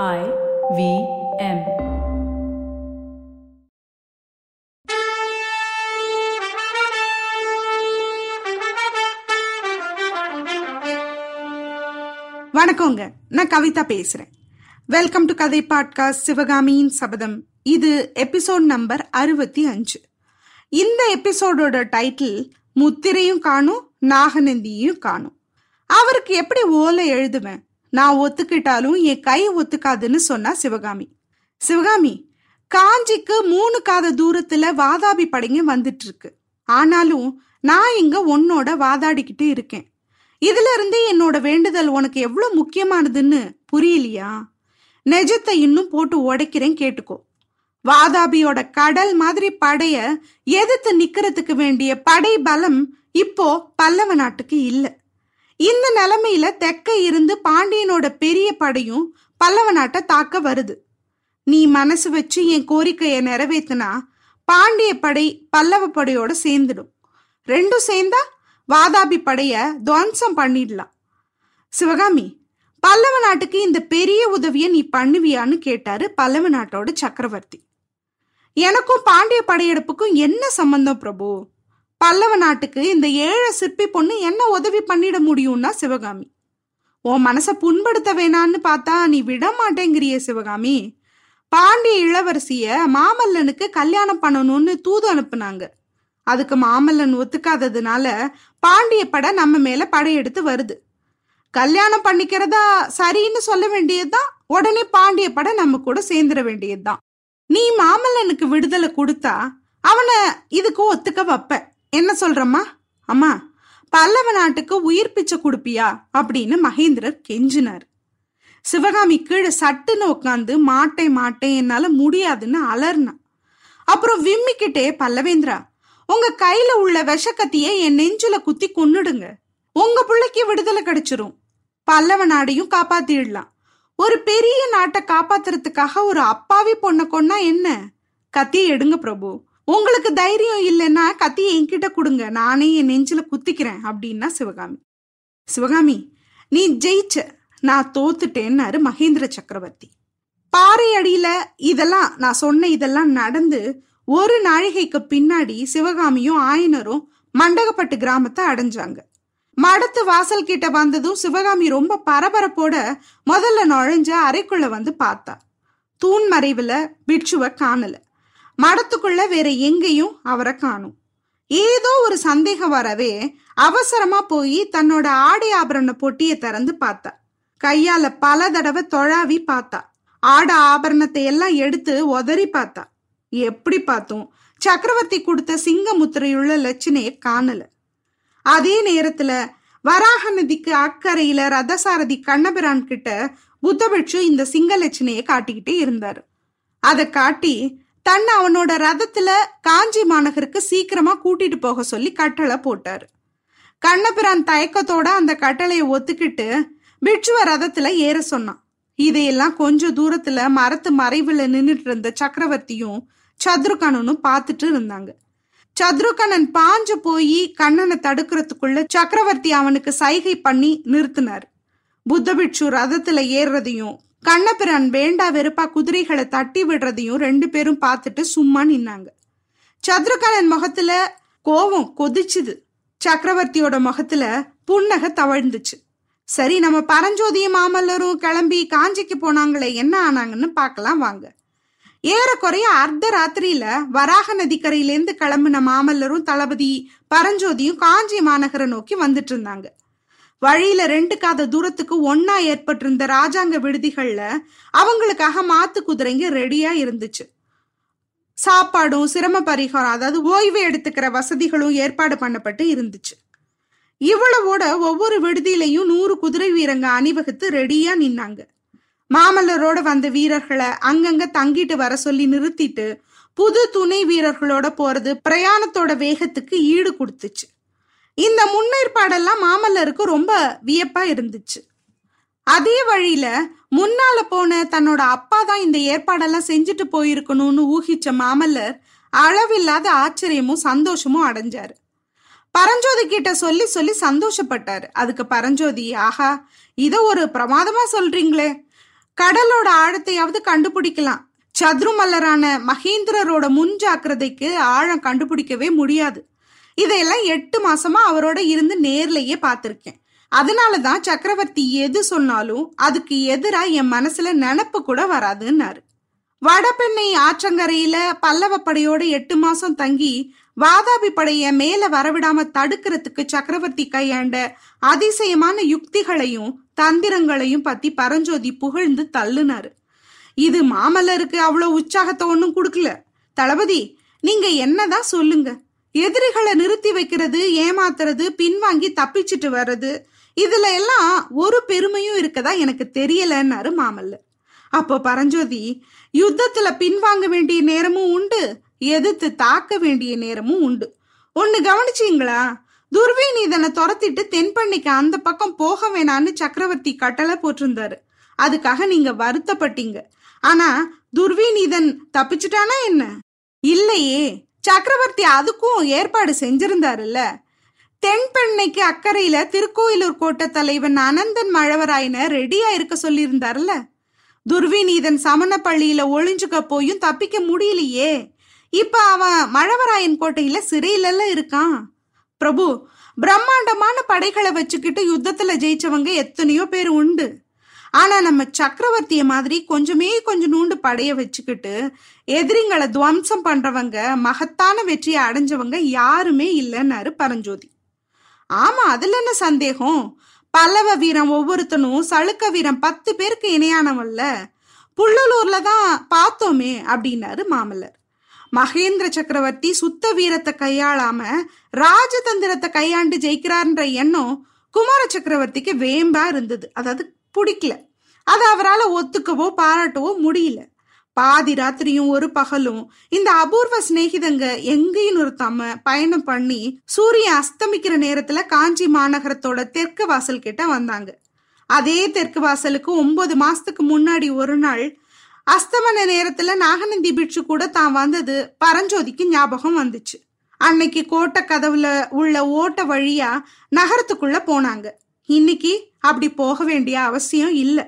I V M. வணக்கங்க. நான் கவிதா பேசுறேன். வெல்கம் டு கதை பாட்காஸ்ட் சிவகாமியின் சபதம் இது எபிசோட் நம்பர் அறுபத்தி அஞ்சு. இந்த எபிசோடோட டைட்டில் முத்திரையும் காணும் நாகநந்தியும் காணும். அவருக்கு எப்படி ஓலை எழுதுவேன்? நான் ஒத்துக்கிட்டாலும் என் கை ஒத்துக்காதுன்னு சொன்னா சிவகாமி. சிவகாமி காஞ்சிக்கு மூணு காத தூரத்துல வாதாபி படைங்க வந்துட்டு இருக்கு ஆனாலும் நான் இங்க உன்னோட வாதாடிக்கிட்டு இருக்கேன். இதுல இருந்து என்னோட வேண்டுதல் உனக்கு எவ்வளவு முக்கியமானதுன்னு புரியலையா? நெஜத்தை இன்னும் போட்டு உடைக்கிறேன் கேட்டுக்கோ. வாதாபியோட கடல் மாதிரி படைய எதிர்த்து நிக்கிறதுக்கு வேண்டிய படை பலம் இப்போ பல்லவ நாட்டுக்கு இல்லை. இந்த நிலைமையில தெக்க இருந்து பாண்டியனோட பெரிய படையும் பல்லவ நாட்டை தாக்க வருது. நீ மனசு வச்சு என் கோரிக்கையை நிறைவேத்தினா பாண்டிய படை பல்லவ படையோட சேர்ந்துடும். ரெண்டும் சேர்ந்தா வாதாபி படைய துவம்சம் பண்ணிடலாம். சிவகாமி பல்லவ நாட்டுக்கு இந்த பெரிய உதவியை நீ பண்ணுவியான்னு கேட்டாரு பல்லவ நாட்டோட சக்கரவர்த்தி. எனக்கும் பாண்டிய படையெடுப்புக்கும் என்ன சம்பந்தம் பிரபு? பல்லவ நாட்டுக்கு இந்த ஏழை சிற்பி பொண்ணு என்ன உதவி பண்ணிட முடியும்னா சிவகாமி. உன் மனசை புண்படுத்த வேணான்னு பார்த்தா நீ விட மாட்டேங்கிறிய சிவகாமி. பாண்டிய இளவரசிய மாமல்லனுக்கு கல்யாணம் பண்ணணும்னு தூது அனுப்புனாங்க. அதுக்கு மாமல்லன் ஒத்துக்காததுனால பாண்டிய படை நம்ம மேல படையெடுத்து வருது. கல்யாணம் பண்ணிக்கிறதா சரின்னு சொல்ல வேண்டியதுதான் உடனே பாண்டிய படை நம்ம கூட சேர்ந்துட வேண்டியதுதான். நீ மாமல்லனுக்கு விடுதலை கொடுத்தா அவனை இதுக்கு ஒத்துக்க வைப்ப என்ன சொல்றம்மா? அம்மா பல்லவ நாட்டுக்கு உயிர் பிச்சை கொடுப்பியா? அப்படின்னு மகேந்திரர் கெஞ்சினார். சிவகாமி கீழே சட்டுன்னு உட்காந்து மாட்டை மாட்டேன் என்னால முடியாதுன்னு அலர்னா அப்புறம் விம்மிக்கிட்டே பல்லவேந்திரா உங்க கையில உள்ள விஷக்கத்திய என் நெஞ்சில குத்தி கொன்னுடுங்க. உங்க பிள்ளைக்கு விடுதலை கிடைச்சிரும். பல்லவ நாடையும் காப்பாத்திடலாம். ஒரு பெரிய நாட்டை காப்பாத்துறதுக்காக ஒரு அப்பாவி பொண்ணை கொன்னா என்ன? கத்தியை எடுங்க பிரபு. உங்களுக்கு தைரியம் இல்லைன்னா கத்தியை என்கிட்ட கொடுங்க. நானே என் நெஞ்சில குத்திக்கிறேன் அப்படின்னா சிவகாமி. சிவகாமி நீ ஜெயிச்ச நான் தோத்துட்டேன்னாரு மகேந்திர சக்கரவர்த்தி. பாறை அடியில இதெல்லாம் நான் சொன்ன இதெல்லாம் நடந்து ஒரு நாழிகைக்கு பின்னாடி சிவகாமியும் ஆயனரும் மண்டகப்பட்டு கிராமத்தை அடைஞ்சாங்க. மடத்து வாசல் கிட்ட வந்ததும் சிவகாமி ரொம்ப பரபரப்போட முதல்ல நுழைஞ்ச அறைக்குள்ள வந்து பார்த்தா. தூண் மறைவுல பிட்சுவ காணலை. மடத்துக்குள்ள வேற எங்கேயும் அவரை காணும். ஏதோ ஒரு சந்தேகம் வரவே அவசரமா போய் தன்னோட ஆடை ஆபரண பொட்டியை திறந்து பார்த்தா. கையால பல தடவை தொழாவி பார்த்தா. ஆட ஆபரணத்தை எல்லாம் எடுத்து உதறி பார்த்தா. எப்படி பார்த்தும் சக்கரவர்த்தி கொடுத்த சிங்க முத்திரையுள்ள லட்சணைய காணல. அதே நேரத்துல வராக நதிக்கு அக்கறையில ரதசாரதி கண்ணபிரான் கிட்ட புத்தபட்சு இந்த சிங்க லட்சணையை காட்டிக்கிட்டே இருந்தாரு. அதை காட்டி தன்னை அவனோட ரதத்துல காஞ்சி மாநகருக்கு சீக்கிரமா கூட்டிட்டு போக சொல்லி கட்டளை போட்டாரு. கண்ணபிரான் தயக்கத்தோட அந்த கட்டளையை ஒத்துக்கிட்டு பிட்சுவ ரதத்துல ஏற சொன்னான். இதையெல்லாம் கொஞ்ச தூரத்துல மரத்து மறைவுல நின்றுட்டு இருந்த சக்கரவர்த்தியும் சத்ருகணனும் பார்த்துட்டு இருந்தாங்க. சத்ருகணன் பாஞ்சு போய் கண்ணனை தடுக்கிறதுக்குள்ள சக்கரவர்த்தி அவனுக்கு சைகை பண்ணி நிறுத்தினார். புத்தபிட்சு ரதத்துல ஏறுறதையும் கண்ணபிரான் வேண்டா வெறுப்பா குதிரைகளை தட்டி விடுறதையும் ரெண்டு பேரும் பார்த்துட்டு சும்மா நின்னாங்க. சத்ருகனன் முகத்துல கோவம் கொதிச்சுது. சக்கரவர்த்தியோட முகத்துல புன்னகை தவழ்ந்துச்சு. சரி நம்ம பரஞ்சோதியும் மாமல்லரும் கிளம்பி காஞ்சிக்கு போனாங்களே என்ன ஆனாங்கன்னு பார்க்கலாம் வாங்க. ஏறக்குறைய அர்த்த ராத்திரியில வராக நதிக்கரையிலேருந்து கிளம்பின மாமல்லரும் தளபதி பரஞ்சோதியும் காஞ்சி மாநகரை நோக்கி வந்துட்டு இருந்தாங்க. வழியில ரெண்டு காத தூரத்துக்கு ஒன்னா ஏற்பட்டிருந்த ராஜாங்க விடுதிகள்ல அவங்களுக்காக மாத்து குதிரைங்க ரெடியா இருந்துச்சு. சாப்பாடும் சிரம பரிகாரம் அதாவது ஓய்வு எடுத்துக்கிற வசதிகளும் ஏற்பாடு பண்ணப்பட்டு இருந்துச்சு. இவ்வளவோட ஒவ்வொரு விடுதியிலையும் நூறு குதிரை வீரங்க அணிவகுத்து ரெடியா நின்னாங்க. மாமல்லரோட வந்த வீரர்களை அங்கங்க தங்கிட்டு வர சொல்லி நிறுத்திட்டு புது துணை வீரர்களோட போறது பிரயாணத்தோட வேகத்துக்கு ஈடு கொடுத்துச்சு. இந்த முன்னேற்பாடெல்லாம் மாமல்லருக்கு ரொம்ப வியப்பா இருந்துச்சு. அதே வழியில முன்னால போன தன்னோட அப்பா தான் இந்த ஏற்பாடெல்லாம் செஞ்சுட்டு போயிருக்கணும்னு ஊகிச்ச மாமல்லர் அளவில்லாத ஆச்சரியமும் சந்தோஷமும் அடைஞ்சாரு. பரஞ்சோதி கிட்ட சொல்லி சொல்லி சந்தோஷப்பட்டாரு. அதுக்கு பரஞ்சோதி ஆஹா இத ஒரு பிரமாதமா சொல்றீங்களே. கடலோட ஆழத்தையாவது கண்டுபிடிக்கலாம். சத்ருமல்லரான மகேந்திரரோட முன் ஜாக்கிரதைக்கு ஆழம் கண்டுபிடிக்கவே முடியாது. இதையெல்லாம் எட்டு மாசமா அவரோட இருந்து நேர்லயே பார்த்திருக்கேன். அதனாலதான் சக்கரவர்த்தி எது சொன்னாலும் அதுக்கு எதிரா என் மனசுல நினப்பு கூட வராதுன்னாரு. வடபெண்ணை ஆற்றங்கரையில பல்லவ படையோட எட்டு மாசம் தங்கி வாதாபி படைய மேல வரவிடாம தடுக்கிறதுக்கு சக்கரவர்த்தி கையாண்ட அதிசயமான யுக்திகளையும் தந்திரங்களையும் பத்தி பரஞ்சோதி புகழ்ந்து தள்ளுனாரு. இது மாமல்லருக்கு அவ்வளவு உற்சாகத்தை ஒன்றும் கொடுக்கல. தளபதி நீங்க என்னதான் சொல்லுங்க. எதிரிகளை நிறுத்தி வைக்கிறது ஏமாத்துறது பின்வாங்கி தப்பிச்சிட்டு வர்றது இதுல எல்லாம் ஒரு பெருமையும் இருக்கதா எனக்கு தெரியலன்னாரு மாமல்ல அப்போ பரஞ்சோதி யுத்தத்துல பின்வாங்க வேண்டிய நேரமும் உண்டு எதிர்த்து தாக்க வேண்டிய நேரமும் உண்டு. ஒன்னு கவனிச்சீங்களா? இதனை துரத்திட்டு தென்பண்ணிக்கு அந்த பக்கம் போக வேணான்னு சக்கரவர்த்தி கட்டளை போட்டிருந்தாரு. அதுக்காக நீங்க வருத்தப்பட்டீங்க. ஆனா துர்விநீதன் தப்பிச்சுட்டானா என்ன? இல்லையே. சக்கரவர்த்தி அதுக்கும் ஏற்பாடு செஞ்சிருந்தாருல்ல? தென்பெண்ணைக்கு அக்கறையில திருக்கோயிலூர் கோட்ட தலைவன் அனந்தன் மழவராயன ரெடியா இருக்க சொல்லியிருந்தாருல்ல? துர்விநீதன் சமண பள்ளியில ஒளிஞ்சுக்க போயும் தப்பிக்க முடியலையே. இப்ப அவன் மழவராயன் கோட்டையில சிறையிலல்ல இருக்கான். பிரபு பிரம்மாண்டமான படைகளை வச்சுக்கிட்டு யுத்தத்துல ஜெயிச்சவங்க எத்தனையோ பேர் உண்டு. ஆனா நம்ம சக்கரவர்த்திய மாதிரி கொஞ்சமே கொஞ்சம் நூண்டு படைய வச்சுக்கிட்டு எதிரிங்களை துவம்சம் பண்றவங்க மகத்தான வெற்றியை அடைஞ்சவங்க யாருமே இல்லைன்னாரு பரஞ்சோதி. ஆமா அதுல என்ன சந்தேகம்? பல்லவ வீரம் ஒவ்வொருத்தனும் சளுக்க வீரம் பத்து பேருக்கு இணையானவல்ல புள்ளலூர்ல தான் பார்த்தோமே அப்படின்னாரு மாமல்லர். மகேந்திர சக்கரவர்த்தி சுத்த வீரத்தை கையாளாம ராஜதந்திரத்தை கையாண்டு ஜெயிக்கிறார்ன்ற எண்ணம் குமார சக்கரவர்த்திக்கு வேம்பா இருந்தது. அதாவது பிடிக்கல. அதை அவரால் ஒத்துக்கவோ பாராட்டவோ முடியல. பாதி ராத்திரியும் ஒரு பகலும். இந்த அபூர்வ சிநேகிதங்க எங்கேயும் நிறுத்தாம பயணம் பண்ணி சூரியன் அஸ்தமிக்கிற நேரத்துல காஞ்சி மாநகரத்தோட தெற்கு வாசல் கிட்ட வந்தாங்க. அதே தெற்கு வாசலுக்கு ஒன்பது மாசத்துக்கு முன்னாடி ஒரு நாள் அஸ்தமன நேரத்துல நாகநந்தி பிட்சு கூட தான் வந்தது பரஞ்சோதிக்கு ஞாபகம் வந்துச்சு. அன்னைக்கு கோட்டை கதவுல உள்ள ஓட்ட வழியா நகரத்துக்குள்ள போனாங்க. இன்னைக்கு அப்படி போக வேண்டிய அவசியம் இல்லை.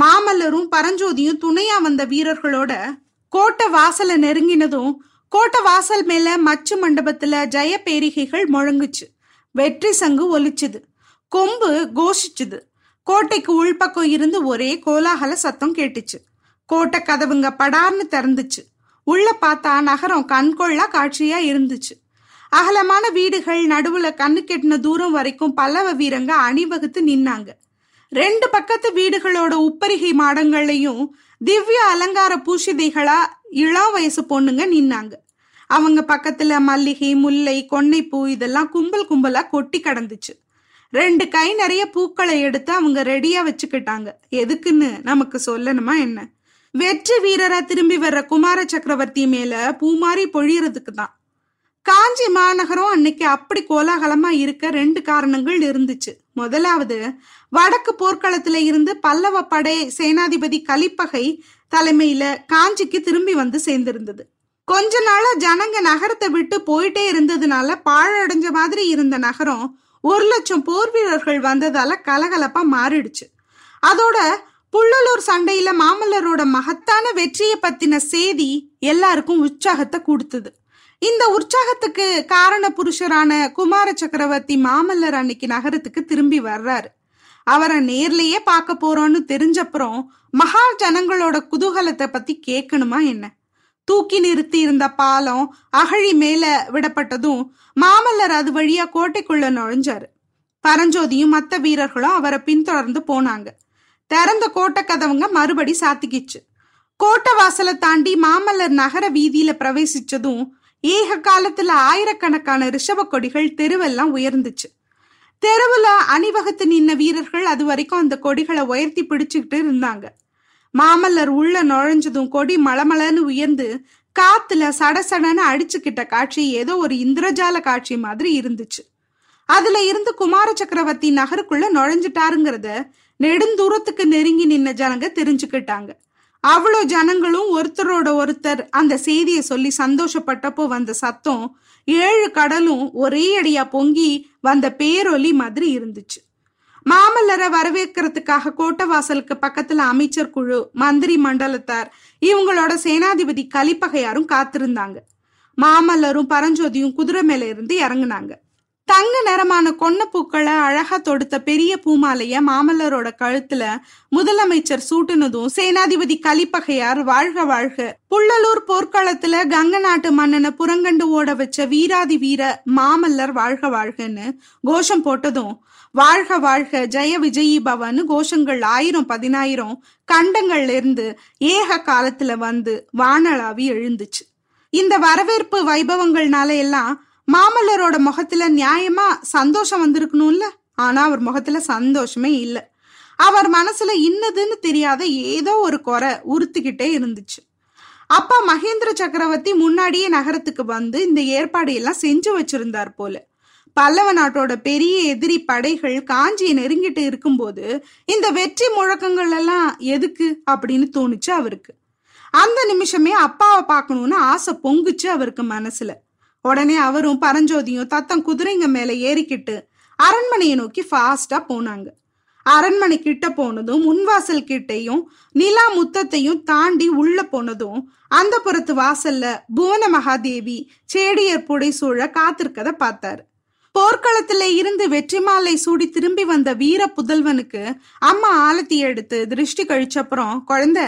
மாமல்லரும் பரஞ்சோதியும் துணையா வந்த வீரர்களோட கோட்டை வாசலை நெருங்கினதும் கோட்டை வாசல் மேல மச்சு மண்டபத்துல ஜெய பேரிகைகள் முழங்குச்சு. வெற்றி சங்கு ஒலிச்சுது. கொம்பு கோஷிச்சுது. கோட்டைக்கு உள்பக்கம் இருந்து ஒரே கோலாகல சத்தம் கேட்டுச்சு. கோட்டை கதவுங்க படார்னு திறந்துச்சு. உள்ள பார்த்தா நகரம் கண்கொள்ளா காட்சியா இருந்துச்சு. அகலமான வீடுகள் நடுவுல கண்ணு கெட்டின தூரம் வரைக்கும் பல்லவ வீரங்க அணிவகுத்து நின்னாங்க. ரெண்டு பக்கத்து வீடுகளோட உப்பரிகை மாடங்கள்லையும் திவ்ய அலங்கார பூஷிதைகளா இளம் வயசு பொண்ணுங்க நின்னாங்க. அவங்க பக்கத்துல மல்லிகை முல்லை கொன்னைப்பூ இதெல்லாம் கும்பல் கும்பலா கொட்டி கடந்துச்சு. ரெண்டு கை நிறைய பூக்களை எடுத்து அவங்க ரெடியா வச்சுக்கிட்டாங்க. எதுக்குன்னு நமக்கு சொல்லணுமா என்ன? வெற்றி வீரரா திரும்பி வர்ற குமார சக்கரவர்த்தி மேல பூமாரி பொழியறதுக்கு தான். காஞ்சி மாநகரம் அன்னைக்கு அப்படி கோலாகலமா இருக்க ரெண்டு காரணங்கள் இருந்துச்சு. முதலாவது வடக்கு போர்க்களத்துல இருந்து பல்லவ படை சேனாதிபதி கலிப்பகை தலைமையில காஞ்சிக்கு திரும்பி வந்து சேர்ந்திருந்தது. கொஞ்ச நாளா ஜனங்க நகரத்தை விட்டு போயிட்டே இருந்ததுனால பாழடைஞ்ச மாதிரி இருந்த நகரம் ஒரு லட்சம் போர் வீரர்கள் வந்ததால கலகலப்பா மாறிடுச்சு. அதோட புள்ளலூர் சண்டையில மாமல்லரோட மகத்தான வெற்றியை பத்தின செய்தி எல்லாருக்கும் உற்சாகத்தை கொடுத்தது. இந்த உற்சாகத்துக்கு காரண புருஷரான குமார சக்கரவர்த்தி மாமல்லர் அன்னைக்கு நகரத்துக்கு திரும்பி வர்றாரு. அவரை நேர்லயே பார்க்க போறோம்னு தெரிஞ்சப்புறம் மகா ஜனங்களோட குதூகலத்தை பத்தி கேட்கணுமா என்ன? தூக்கி நிறுத்தி இருந்த பாலம் அகழி மேல விடப்பட்டதும் மாமல்லர் அது வழியா கோட்டைக்குள்ள நுழைஞ்சாரு. பரஞ்சோதியும் மத்த வீரர்களும் அவரை பின்தொடர்ந்து போனாங்க. திறந்த கோட்டை கதவுங்க மறுபடி சாத்திக்கிச்சு. கோட்டை வாசலை தாண்டி மாமல்லர் நகர வீதியில பிரவேசிச்சதும் ஏக காலத்துல ஆயிரக்கணக்கான ரிஷப கொடிகள் தெருவெல்லாம் உயர்ந்துச்சு. தெருவுல அணிவகுத்து நின்ன வீரர்கள் அது வரைக்கும் அந்த கொடிகளை உயர்த்தி பிடிச்சுக்கிட்டு இருந்தாங்க. மாமல்லர் உள்ள நுழைஞ்சதும் கொடி மலமலன்னு உயர்ந்து காத்துல சடசடன்னு அடிச்சுக்கிட்ட காட்சி ஏதோ ஒரு இந்திரஜால காட்சி மாதிரி இருந்துச்சு. அதுல இருந்து குமார சக்கரவர்த்தி நகருக்குள்ள நுழைஞ்சிட்டாருங்கிறத நெடுந்தூரத்துக்கு நெருங்கி நின்ன ஜனங்க தெரிஞ்சுக்கிட்டாங்க. அவ்வளோ ஜனங்களும் ஒருத்தரோட ஒருத்தர் அந்த செய்தியை சொல்லி சந்தோஷப்பட்டப்போ வந்த சத்தம் ஏழு கடலும் ஒரே அடியா பொங்கி வந்த பேரொலி மாதிரி இருந்துச்சு. மாமல்லரை வரவேற்கிறதுக்காக கோட்டை வாசலுக்கு பக்கத்துல அமைச்சர் குழு மந்திரி மண்டலத்தார் இவங்களோட சேனாதிபதி கலிப்பகையாரும் காத்திருந்தாங்க. மாமல்லரும் பரஞ்சோதியும் குதிரை மேல இருந்து இறங்குனாங்க. தங்க நிறமான கொன்ன பூக்களை அழகா தொடுத்த பெரிய பூமாலைய மாமல்லரோட கழுத்துல முதலமைச்சர் சூட்டுனதும் சேனாதிபதி கலிப்பகையார் வாழ்க வாழ்க. புள்ளலூர் போர்க்களத்துல கங்க நாட்டு மன்னனை புறங்கண்டு ஓட வச்ச வீராதி வீர மாமல்லர் வாழ்க வாழ்கன்னு கோஷம் போட்டதும் வாழ்க வாழ்க ஜெய விஜயி பவன் கோஷங்கள் ஆயிரம் பதினாயிரம் கண்டங்கள்ல இருந்து ஏக காலத்துல வந்து வானளாவி எழுந்துச்சு. இந்த வரவேற்பு வைபவங்கள்னால எல்லாம் மாமல்லரோட முகத்துல நியாயமா சந்தோஷம் வந்திருக்கணும்ல? ஆனா அவர் முகத்துல சந்தோஷமே இல்ல. அவர் மனசுல இன்னதுன்னு தெரியாத ஏதோ ஒரு குறை உறுத்திக்கிட்டே இருந்துச்சு. அப்பா மகேந்திர சக்கரவர்த்தி முன்னாடியே நகரத்துக்கு வந்து இந்த ஏற்பாடு எல்லாம் செஞ்சு வச்சிருந்தார் போல. பல்லவ நாட்டோட பெரிய எதிரி படைகள் காஞ்சியை நெருங்கிட்டு இருக்கும்போது இந்த வெற்றி முழக்கங்கள் எல்லாம் எதுக்கு அப்படின்னு தோணுச்சு அவருக்கு. அந்த நிமிஷமே அப்பாவை பார்க்கணும்னு ஆசை பொங்குச்சு அவருக்கு மனசுல. உடனே அவரும் பரஞ்சோதியும் தத்தம் குதிரைங்க மேல ஏறிக்கிட்டு அரண்மனையை நோக்கி ஃபாஸ்டா போனாங்க. அரண்மனை கிட்ட போனதும் முன்வாசல் கிட்டையும் நிலா முத்தத்தையும் தாண்டி உள்ள போனதும் அந்த புறத்து வாசல்ல புவன மகாதேவி சேடியர் புடை சூழ காத்திருக்கத பார்த்தாரு. போர்க்களத்துல இருந்து வெற்றி மாலை சூடி திரும்பி வந்த வீர புதல்வனுக்கு அம்மா ஆலத்தி எடுத்து திருஷ்டி கழிச்சப்புறம் குழந்தை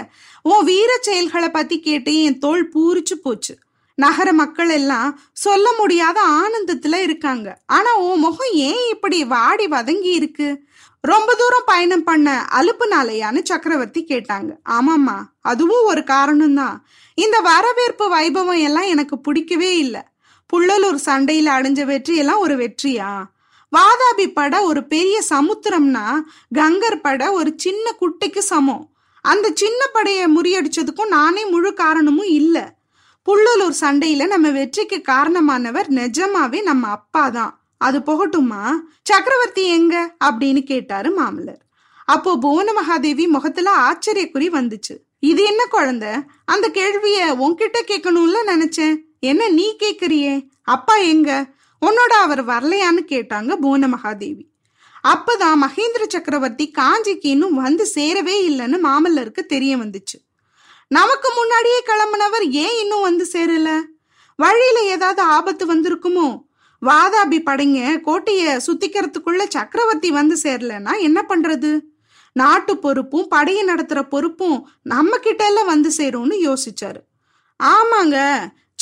உன் வீர செயல்களை பத்தி கேட்டு என் தோல் பூரிச்சு போச்சு. நகர மக்கள் எல்லாம் சொல்ல முடியாத ஆனந்தத்துல இருக்காங்க. ஆனா உன் முகம் ஏன் இப்படி வாடி வதங்கி இருக்கு? ரொம்ப தூரம் பயணம் பண்ண அலுப்புனாலையான்னு சக்கரவர்த்தி கேட்டாங்க. ஆமாம்மா அதுவும் ஒரு காரணம்தான். இந்த வரவேற்பு வைபவம் எல்லாம் எனக்கு பிடிக்கவே இல்லை. புள்ளலூர் சண்டையில அடைஞ்ச வெற்றி எல்லாம் ஒரு வெற்றியா? வாதாபி பட ஒரு பெரிய சமுத்திரம்னா கங்கர் பட ஒரு சின்ன குட்டைக்கு சமம். அந்த சின்ன படையை முறியடிச்சதுக்கும் நானே முழு காரணமும் இல்லை. புள்ளலூர் சண்டையில நம்ம வெற்றிக்கு காரணமானவர் நிஜமாவே நம்ம அப்பா தான் அது போகட்டுமா? சக்கரவர்த்தி எங்க? அப்படின்னு கேட்டாரு மாமல்லர். அப்போ புவன மகாதேவி முகத்துல ஆச்சரியக்குறி வந்துச்சு. இது என்ன குழந்தை? அந்த கேள்விய உன்கிட்ட கேட்கணும்ல நினைச்சேன். என்ன நீ கேக்குறியே? அப்பா எங்க? உன்னோட அவர் வரலையான்னு கேட்டாங்க புவன மகாதேவி. அப்பதான் மகேந்திர சக்கரவர்த்தி காஞ்சிக்கு இன்னும் வந்து சேரவே இல்லைன்னு மாமல்லருக்கு தெரிய வந்துச்சு. நமக்கு முன்னாடியே கிளம்புனவர் ஏன் இன்னும் வந்து சேரல? வழியில ஏதாவது ஆபத்து வந்திருக்குமோ? வாதாபி படைங்க கோட்டைய சுத்திக்கிறதுக்குள்ள சக்கரவர்த்தி வந்து சேரலன்னா என்ன பண்றது? நாட்டு பொறுப்பும் படையை நடத்துற பொறுப்பும் நம்ம கிட்ட எல்லாம் வந்து சேரும்னு யோசிச்சாரு. ஆமாங்க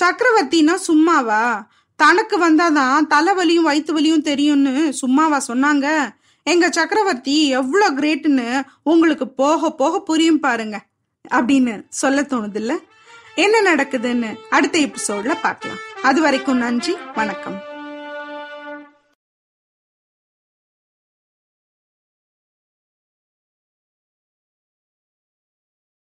சக்கரவர்த்தினா சும்மாவா? தனக்கு வந்தாதான் தலைவலியும் வயிற்று வலியும் தெரியும்னு சும்மாவா சொன்னாங்க? எங்க சக்கரவர்த்தி எவ்வளோ கிரேட்டுன்னு உங்களுக்கு போக போக புரியும் பாருங்க. அப்படின்னு சொல்ல தோணுது இல்ல என்ன நடக்குதுன்னு அடுத்த எபிசோட்ல பார்க்கலாம். அது வரைக்கும் நன்றி வணக்கம்.